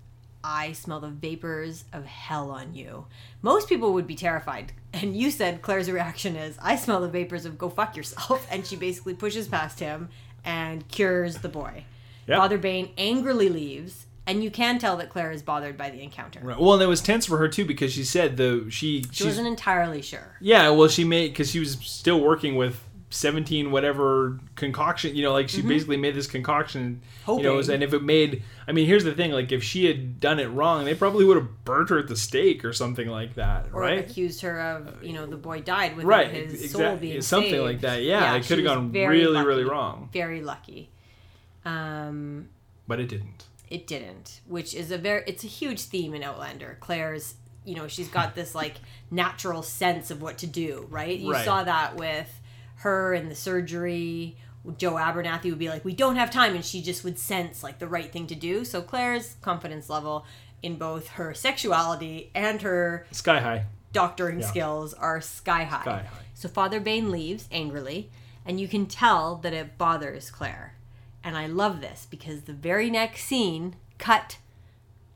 Speaker 2: I smell the vapors of hell on you. Most people would be terrified. And you said Claire's reaction is, I smell the vapors of go fuck yourself. And she basically pushes past him and cures the boy.
Speaker 1: Yep.
Speaker 2: Father Bain angrily leaves. And you can tell that Claire is bothered by the encounter.
Speaker 1: Right. Well, and it was tense for her too because she said the she
Speaker 2: She wasn't entirely sure.
Speaker 1: Yeah, well, she made because she was still working with seventeen whatever concoction. You know, like she mm-hmm. basically made this concoction. You know, and if it made, I mean, here's the thing: like if she had done it wrong, they probably would have burnt her at the stake or something like that,
Speaker 2: Or
Speaker 1: right?
Speaker 2: accused her of, you know, the boy died without
Speaker 1: Right,
Speaker 2: his
Speaker 1: ex-
Speaker 2: soul
Speaker 1: exactly,
Speaker 2: being
Speaker 1: something
Speaker 2: saved.
Speaker 1: like that. Yeah, it could have gone really, really wrong,
Speaker 2: Very lucky. Um,
Speaker 1: but it didn't.
Speaker 2: it didn't which is a very it's a huge theme in outlander claire's you know she's got this like natural sense of what to do right you
Speaker 1: Right.
Speaker 2: saw that with her and the surgery joe abernathy would be like we don't have time and she just would sense like the right thing to do so claire's confidence level in both her sexuality and her
Speaker 1: Sky high.
Speaker 2: doctoring
Speaker 1: Yeah.
Speaker 2: skills are sky high.
Speaker 1: Sky high.
Speaker 2: So Father Bain leaves angrily, and you can tell that it bothers Claire. And I love this because the very next scene cut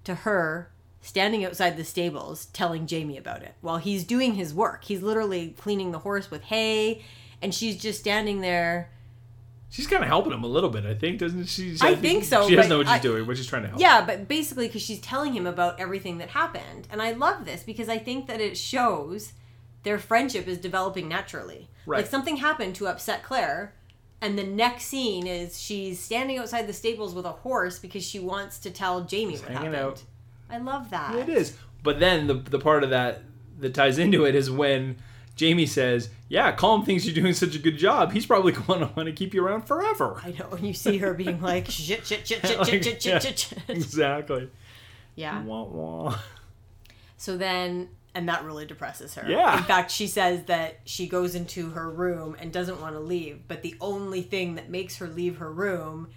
Speaker 2: to her standing outside the stables telling Jamie about it while he's doing his work. He's literally cleaning the horse with hay, and she's just standing there.
Speaker 1: She's kind of helping him a little bit, I think, doesn't she?
Speaker 2: I think so,
Speaker 1: She doesn't know what she's
Speaker 2: I-
Speaker 1: doing, but she's trying to help.
Speaker 2: Yeah, but basically because she's telling him about everything that happened. And I love this because I think that it shows their friendship is developing naturally.
Speaker 1: Right.
Speaker 2: Like something happened to upset Claire, and the next scene is she's standing outside the stables with a horse because she wants to tell Jamie what happened.
Speaker 1: out.
Speaker 2: I love that.
Speaker 1: It is. But then the the part of that that ties into it is when Jamie says, "Yeah, Colum thinks you're doing such a good job. He's probably going to want to keep you around forever."
Speaker 2: I know, and you see her being like [laughs] shit, shit, shit, shit,
Speaker 1: Like,
Speaker 2: shit, shit,
Speaker 1: yeah.
Speaker 2: shit, shit, shit.
Speaker 1: Exactly.
Speaker 2: Yeah.
Speaker 1: Wah, wah.
Speaker 2: So then, and that really depresses her.
Speaker 1: Yeah.
Speaker 2: In fact, she says that she goes into her room and doesn't want to leave, but the only thing that makes her leave her room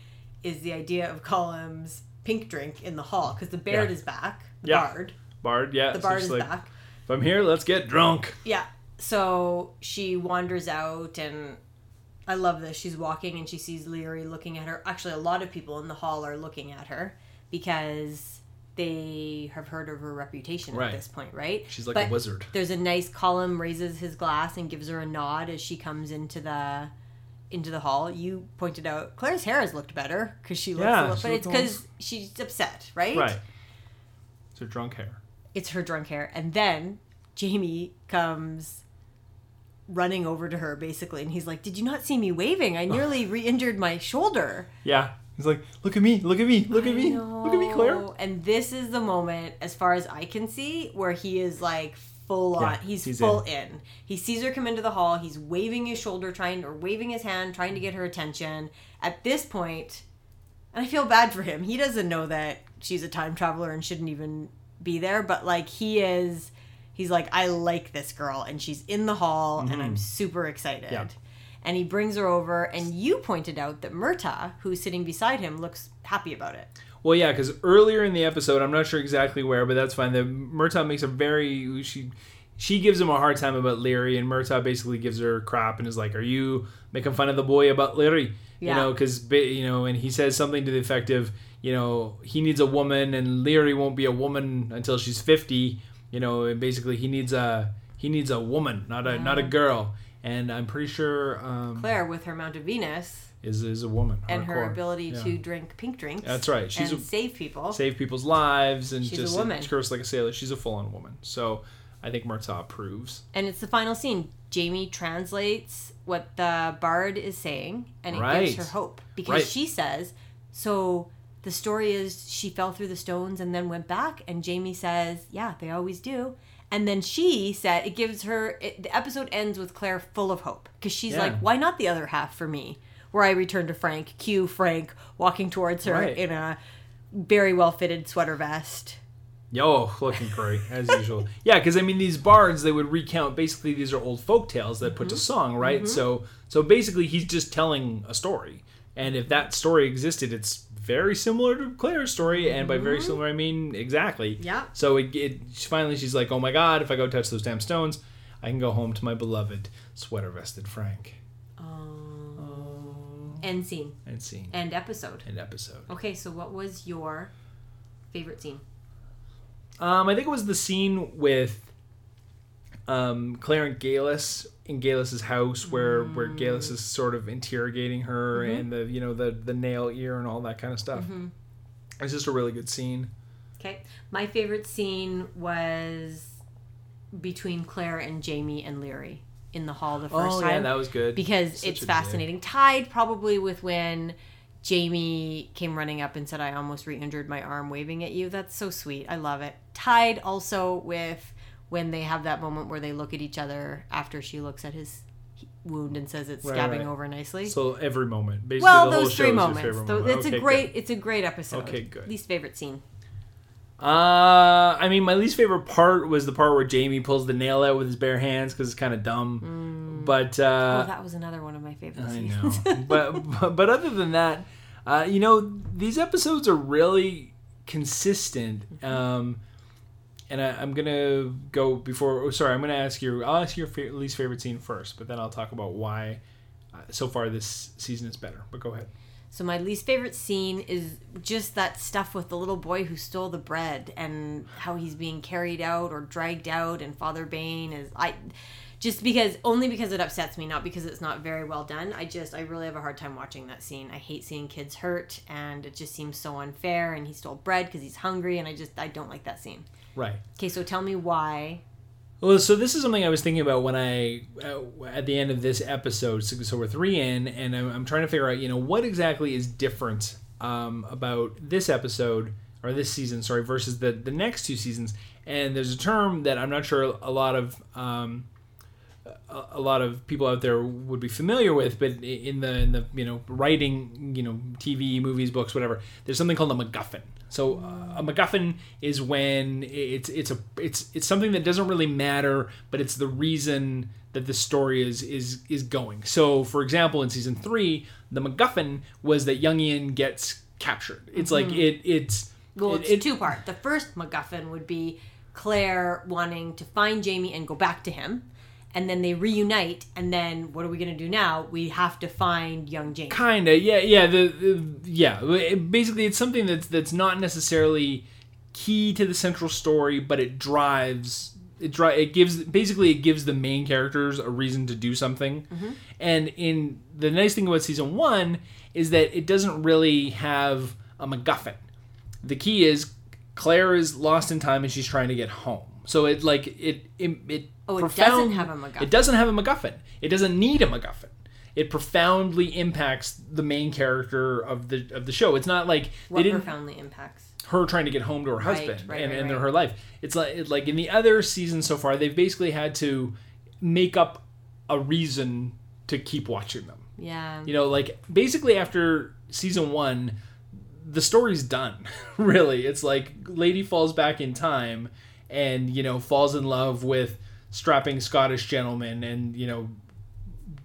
Speaker 2: is the idea of Colum's pink drink in the hall because the Baird
Speaker 1: Yeah.
Speaker 2: is back. The
Speaker 1: Yeah.
Speaker 2: Bard.
Speaker 1: Bard, yeah.
Speaker 2: The Bard is
Speaker 1: like,
Speaker 2: back.
Speaker 1: If I'm here, let's get drunk.
Speaker 2: Yeah. So she wanders out and I love this. She's walking and she sees Laoghaire looking at her. Actually, a lot of people in the hall are looking at her because they have heard of her reputation
Speaker 1: Right.
Speaker 2: at this point, right?
Speaker 1: She's like
Speaker 2: But
Speaker 1: a wizard.
Speaker 2: There's a nice Colum raises his glass and gives her a nod as she comes into the into the hall. You pointed out Claire's hair has looked better because she looks
Speaker 1: Yeah,
Speaker 2: a little,
Speaker 1: she
Speaker 2: but it's because she's upset, right?
Speaker 1: Right. It's her drunk hair.
Speaker 2: it's her drunk hair and then jamie comes running over to her basically and he's like did you not see me waving i [laughs] nearly re-injured my shoulder
Speaker 1: Yeah. He's like, look at me, look at me, look at me, look at me, Claire.
Speaker 2: and this is the moment as far as i can see where he is like full on he's,
Speaker 1: he's
Speaker 2: full in. he sees her come into the hall he's waving his shoulder trying or waving his hand trying to get her attention at this point and i feel bad for him he doesn't know that she's a time traveler and shouldn't even be there but like he is he's like i like this girl and she's in the hall and i'm super excited
Speaker 1: Mm-hmm. Yeah.
Speaker 2: And he brings her over and you pointed out that Murtagh who's sitting beside him looks happy about it
Speaker 1: Well, yeah, because earlier in the episode, I'm not sure exactly where, but that's fine. The Murtagh makes a very she she gives him a hard time about Laoghaire, and Murtagh basically gives her crap and is like, "Are you making fun of the boy about Laoghaire?" You know, because you know, and he says something to the effect of, you know, he needs a woman, and Laoghaire won't be a woman until she's 50. You know, and basically he needs a he needs a woman, not a not a girl. And I'm pretty sure um,
Speaker 2: claire with her mount of venus
Speaker 1: is is a woman
Speaker 2: and her ability
Speaker 1: Yeah.
Speaker 2: to drink pink drinks
Speaker 1: That's right. She's
Speaker 2: and
Speaker 1: a-
Speaker 2: save people
Speaker 1: save people's lives and
Speaker 2: She's a
Speaker 1: just
Speaker 2: woman.
Speaker 1: curse like a sailor. She's a full on woman. So I think Murtagh approves.
Speaker 2: And it's the final scene. Jamie translates what the bard is saying, and it
Speaker 1: Right.
Speaker 2: gives her hope because
Speaker 1: Right.
Speaker 2: she says, "So the story is she fell through the stones and then went back." And Jamie says, "Yeah, they always do." And then she said, "It gives her." It, the episode ends with Claire full of hope because she's
Speaker 1: Yeah.
Speaker 2: like, "Why not the other half for me?" Where I return to Frank, cue Frank walking towards her
Speaker 1: Right.
Speaker 2: in a very well fitted sweater vest.
Speaker 1: Yo, looking great as usual. [laughs] Yeah, because I mean, these bards they would recount. Basically, these are old folk tales that put to mm-hmm. song, right? Mm-hmm. So, so basically, he's just telling a story. And if that story existed, it's very similar to Claire's story. And by very similar, I mean exactly.
Speaker 2: Yeah.
Speaker 1: So it, it finally, she's like, "Oh my God! If I go touch those damn stones, I can go home to my beloved sweater vested Frank."
Speaker 2: End scene.
Speaker 1: End scene
Speaker 2: End episode.
Speaker 1: End episode.
Speaker 2: Okay, so what was your favorite scene?
Speaker 1: Um, I think it was the scene with um, Claire and Geillis in Geillis's house, where where Geillis is mm. sort of interrogating her, mm-hmm. and the you know the the nail ear and all that kind of stuff. Mm-hmm. It's just a really good scene.
Speaker 2: Okay. My favorite scene was between Claire and Jamie and Laoghaire in the hall the oh, first
Speaker 1: oh
Speaker 2: time.
Speaker 1: yeah, that was good
Speaker 2: because
Speaker 1: Such
Speaker 2: it's fascinating. Tied probably with when Jamie came running up and said, I almost re injured my arm waving at you. That's so sweet. I love it. Tied also with when they have that moment where they look at each other after she looks at his wound and says it's
Speaker 1: Right,
Speaker 2: scabbing
Speaker 1: right.
Speaker 2: over nicely.
Speaker 1: So every moment, basically,
Speaker 2: well, those three moments. Though
Speaker 1: moment.
Speaker 2: it's
Speaker 1: Okay,
Speaker 2: a
Speaker 1: good.
Speaker 2: great it's a great episode.
Speaker 1: Okay, good.
Speaker 2: Least favorite scene.
Speaker 1: Uh, I mean, my least favorite part was the part where Jamie pulls the nail out with his bare hands because it's kind of dumb. But uh,
Speaker 2: oh, that was another one of my favorite
Speaker 1: I
Speaker 2: scenes.
Speaker 1: know. [laughs] but, but but other than that, uh, you know, these episodes are really consistent. Um, and I, I'm gonna go before. Oh, sorry, I'm gonna ask you. I'll ask your fa- least favorite scene first, but then I'll talk about why. Uh, so far, this season is better. But go ahead.
Speaker 2: So my least favorite scene is just that stuff with the little boy who stole the bread and how he's being carried out or dragged out and Father Bain is I just because only because it upsets me, not because it's not very well done. I just I really have a hard time watching that scene. I hate seeing kids hurt and it just seems so unfair and he stole bread because he's hungry and I just I don't like that scene.
Speaker 1: Right.
Speaker 2: Okay, so tell me why.
Speaker 1: Well, so this is something I was thinking about when I, uh, at the end of this episode, so, so we're three in, and I'm, I'm trying to figure out, you know, what exactly is different um, about this episode, or this season, sorry, versus the, the next two seasons. And there's a term that I'm not sure a lot of um, a, lot of people out there would be familiar with, but in the in the you know writing, you know, TV, movies, books, whatever, there's something called a MacGuffin. So uh, a MacGuffin is when it's it's a it's it's something that doesn't really matter, but it's the reason that the story is is is going. So for example, in season three, the MacGuffin was that Young Ian gets captured. It's like it it's
Speaker 2: Well, it's
Speaker 1: it-
Speaker 2: two part. The first MacGuffin would be Claire wanting to find Jamie and go back to him. And then they reunite, and then what are we gonna do now? We have to find young Jamie.
Speaker 1: Kinda, yeah, yeah. The, the yeah, basically, it's something that's that's not necessarily key to the central story, but it drives it. Dri- it gives basically it gives the main characters a reason to do something. Mm-hmm. And in the nice thing about season one is that it doesn't really have a MacGuffin. The key is Claire is lost in time and she's trying to get home. So it like it it, it
Speaker 2: Oh, it
Speaker 1: profound-
Speaker 2: doesn't have a MacGuffin.
Speaker 1: It doesn't have a MacGuffin. It doesn't need a MacGuffin. It profoundly impacts the main character of the of the show. It's not like
Speaker 2: What
Speaker 1: they didn't
Speaker 2: profoundly impacts.
Speaker 1: her trying to get home to her
Speaker 2: Right,
Speaker 1: husband
Speaker 2: right,
Speaker 1: and,
Speaker 2: right,
Speaker 1: and her life. It's like like in the other seasons so far, they've basically had to make up a reason to keep watching them.
Speaker 2: Yeah.
Speaker 1: You know, like basically after season one, the story's done. [laughs] really, it's like lady falls back in time, and you know falls in love with strapping Scottish gentleman, and you know,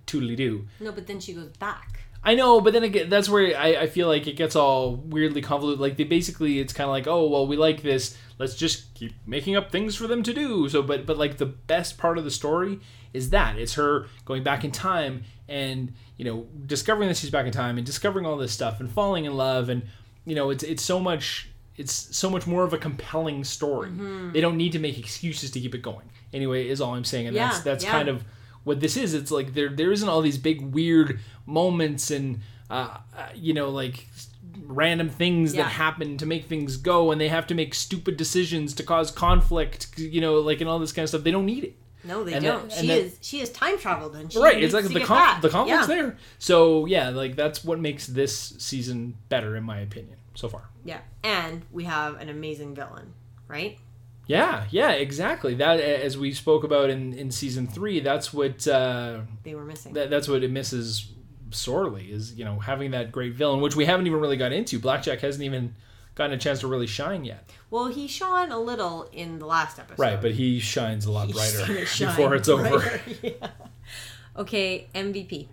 Speaker 1: toodly doo.
Speaker 2: No, but then she goes back.
Speaker 1: I know, but then again, that's where I, I feel like it gets all weirdly convoluted. Like they basically, it's kind of like, oh well, we like this. Let's just keep making up things for them to do. So, but but like the best part of the story is that it's her going back in time and you know discovering that she's back in time and discovering all this stuff and falling in love and you know it's it's so much it's so much more of a compelling story. They don't need to make excuses to keep it going. Anyway, is all I'm saying, and that's
Speaker 2: Yeah,
Speaker 1: that's
Speaker 2: yeah.
Speaker 1: kind of what this is. It's like there there isn't all these big weird moments and uh, uh, you know like random things
Speaker 2: Yeah.
Speaker 1: that happen to make things go, and they have to make stupid decisions to cause conflict. You know, like and all this kind of stuff. They don't need it.
Speaker 2: No, they
Speaker 1: And
Speaker 2: don't.
Speaker 1: and
Speaker 2: she is she is time traveled and she
Speaker 1: right. It's like the
Speaker 2: get
Speaker 1: con-
Speaker 2: back.
Speaker 1: the conflict's
Speaker 2: yeah.
Speaker 1: there. So yeah, like that's what makes this season better in my opinion so far.
Speaker 2: Yeah, and we have an amazing villain, right?
Speaker 1: Yeah, yeah, exactly. That as we spoke about in, in season three, that's what uh,
Speaker 2: They were missing.
Speaker 1: that, that's what it misses sorely is you know having that great villain, which we haven't even really got into. Blackjack hasn't even gotten a chance to really shine yet.
Speaker 2: well, he shone a little in the last episode.
Speaker 1: Right, but he shines a lot
Speaker 2: He's
Speaker 1: brighter [laughs] before it's over. [laughs]
Speaker 2: yeah. Okay, MVP.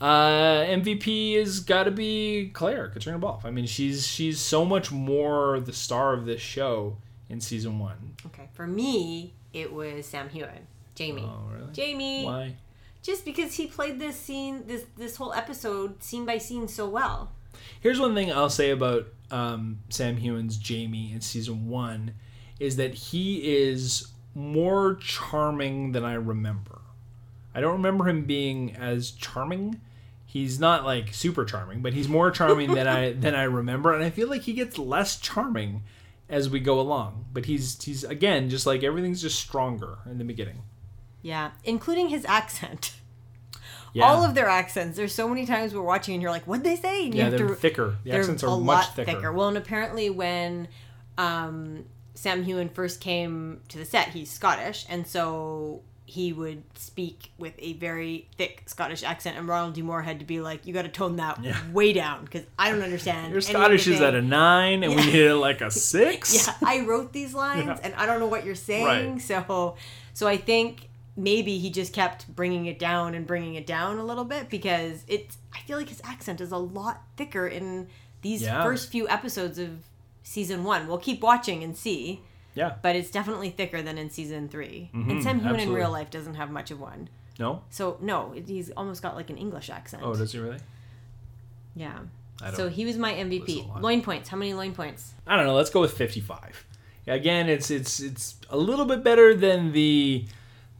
Speaker 1: Uh, MVP has got to be Claire Caitriona Balfe. I mean, she's she's so much more the star of this show in season one.
Speaker 2: Okay, for me, it was Sam Heughan, Jamie.
Speaker 1: Oh, really?
Speaker 2: Jamie,
Speaker 1: Why?
Speaker 2: just because he played this scene, this this whole episode, scene by scene, so well.
Speaker 1: Here's one thing I'll say about um, Sam Heughan's Jamie in season one is that he is more charming than I remember. I don't remember him being as charming. He's not like super charming, but he's more charming than I [laughs] than I remember, and I feel like he gets less charming as we go along. But he's he's again just like everything's just stronger in the beginning.
Speaker 2: Yeah, including his accent. [laughs]
Speaker 1: Yeah.
Speaker 2: All of their accents. There's so many times we're watching and you're like, "What'd they say?" And
Speaker 1: yeah, they're
Speaker 2: to
Speaker 1: thicker. The
Speaker 2: they're
Speaker 1: accents
Speaker 2: a
Speaker 1: are much
Speaker 2: lot
Speaker 1: thicker.
Speaker 2: Well, and apparently when um, Sam Heughan first came to the set, he's Scottish, and so he would speak with a very thick Scottish accent, and Ronald D. Moore had to be like, "You got to tone that
Speaker 1: Yeah.
Speaker 2: way down because I don't understand."
Speaker 1: Your Scottish is at a nine, and we need it like a [laughs] six.
Speaker 2: yeah, I wrote these [laughs] lines
Speaker 1: Yeah.
Speaker 2: and I don't know what you're saying.
Speaker 1: Right.
Speaker 2: So, so I think maybe he just kept bringing it down and bringing it down a little bit because it's. I feel like his accent is a lot thicker in these
Speaker 1: Yeah.
Speaker 2: first few episodes of season one. We'll keep watching and see.
Speaker 1: Yeah.
Speaker 2: but it's definitely thicker than in season 3 And Sam Heughan in
Speaker 1: Mm-hmm.
Speaker 2: real life doesn't have much of one.
Speaker 1: No.
Speaker 2: So no, he's almost got like an English accent.
Speaker 1: Oh, does he really?
Speaker 2: yeah. So he was my MVP. Loin points. How many loin points?
Speaker 1: I don't know. Let's go with 55. Again, it's it's it's a little bit better than the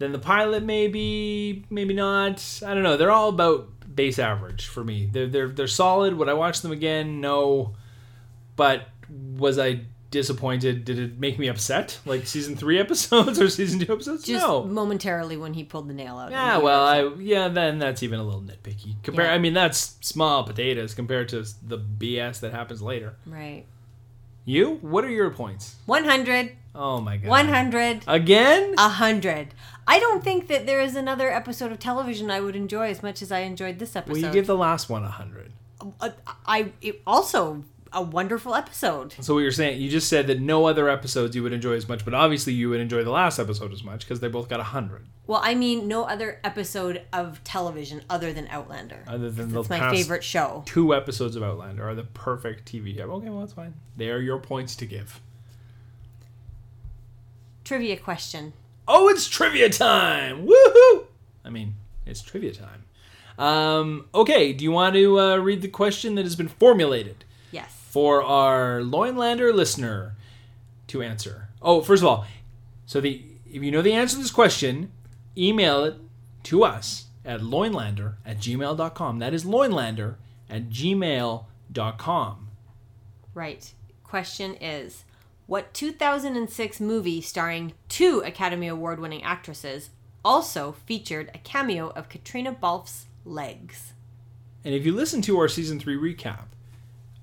Speaker 1: than the pilot. Maybe maybe not. I don't know. They're all about base average for me. They're they're they're solid. Would I watch them again? No. But was I disappointed? Did it make me upset? Like season three [laughs] episodes or season two episodes?
Speaker 2: Just
Speaker 1: no.
Speaker 2: momentarily when he pulled the nail out.
Speaker 1: Yeah, well, I yeah, then that's even a little nitpicky. Compare,
Speaker 2: Yeah.
Speaker 1: I mean, that's small potatoes compared to the BS that happens later.
Speaker 2: right.
Speaker 1: You, what are your points?
Speaker 2: 100,
Speaker 1: Oh my god,
Speaker 2: 100,
Speaker 1: again?
Speaker 2: 100. I don't think that there is another episode of television I would enjoy as much as I enjoyed this episode.
Speaker 1: Well, you give the last one a hundred.
Speaker 2: Uh, I it, also a wonderful episode.
Speaker 1: So what you're saying, you just said that no other episodes you would enjoy as much, but obviously you would enjoy the last episode as much because they both got a hundred.
Speaker 2: Well, I mean, no other episode of television other than Outlander.
Speaker 1: Other than the
Speaker 2: It's my favorite show.
Speaker 1: two episodes of Outlander are the perfect TV. Okay, well that's fine. They are your points to give.
Speaker 2: Trivia question.
Speaker 1: Oh, it's trivia time! Woohoo! I mean, it's trivia time. Um, okay, do you want to uh, read the question that has been formulated
Speaker 2: Yes.
Speaker 1: for our Loinlander listener to answer? Oh, first of all, so the if you know the answer to this question, email it to us at loinlander at gmail.com. That is loinlander at gmail.com.
Speaker 2: Right. Question is What 2006 movie starring two Academy Award winning actresses also featured a cameo of Caitriona Balfe's legs?
Speaker 1: And if you listen to our season three recap,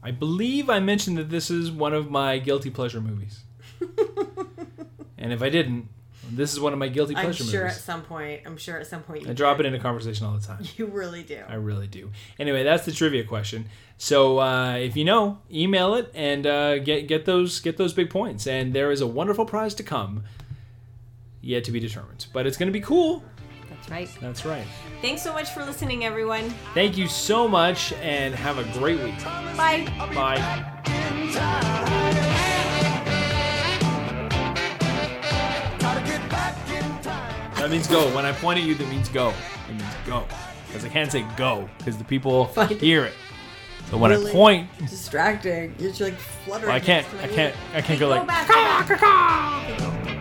Speaker 1: I believe I mentioned that this is one of my guilty pleasure movies. [laughs] and if I didn't, this is one of my guilty
Speaker 2: I'm
Speaker 1: pleasure
Speaker 2: sure at some point, I'm sure at some point you
Speaker 1: I drop
Speaker 2: did.
Speaker 1: it into conversation all the time. [laughs]
Speaker 2: You really do.
Speaker 1: I really do. Anyway, that's the trivia question. So uh, if you know, email it and uh, get get those get those big points. And there is a wonderful prize to come, yet to be determined. But it's going to be cool.
Speaker 2: That's right.
Speaker 1: That's right.
Speaker 2: Thanks so much for listening, everyone.
Speaker 1: Thank you so much, and have a great week.
Speaker 2: Bye.
Speaker 1: Bye. That means go. When I point at you, that means go. It means go. Because I can't say go, because the people [laughs]
Speaker 2: Fine.
Speaker 1: hear it. So when I point,
Speaker 2: Distracting. You're like fluttering.
Speaker 1: well, I can't, I can't, I can't go
Speaker 2: Go
Speaker 1: like.
Speaker 2: back.
Speaker 1: "Caw, caw, caw."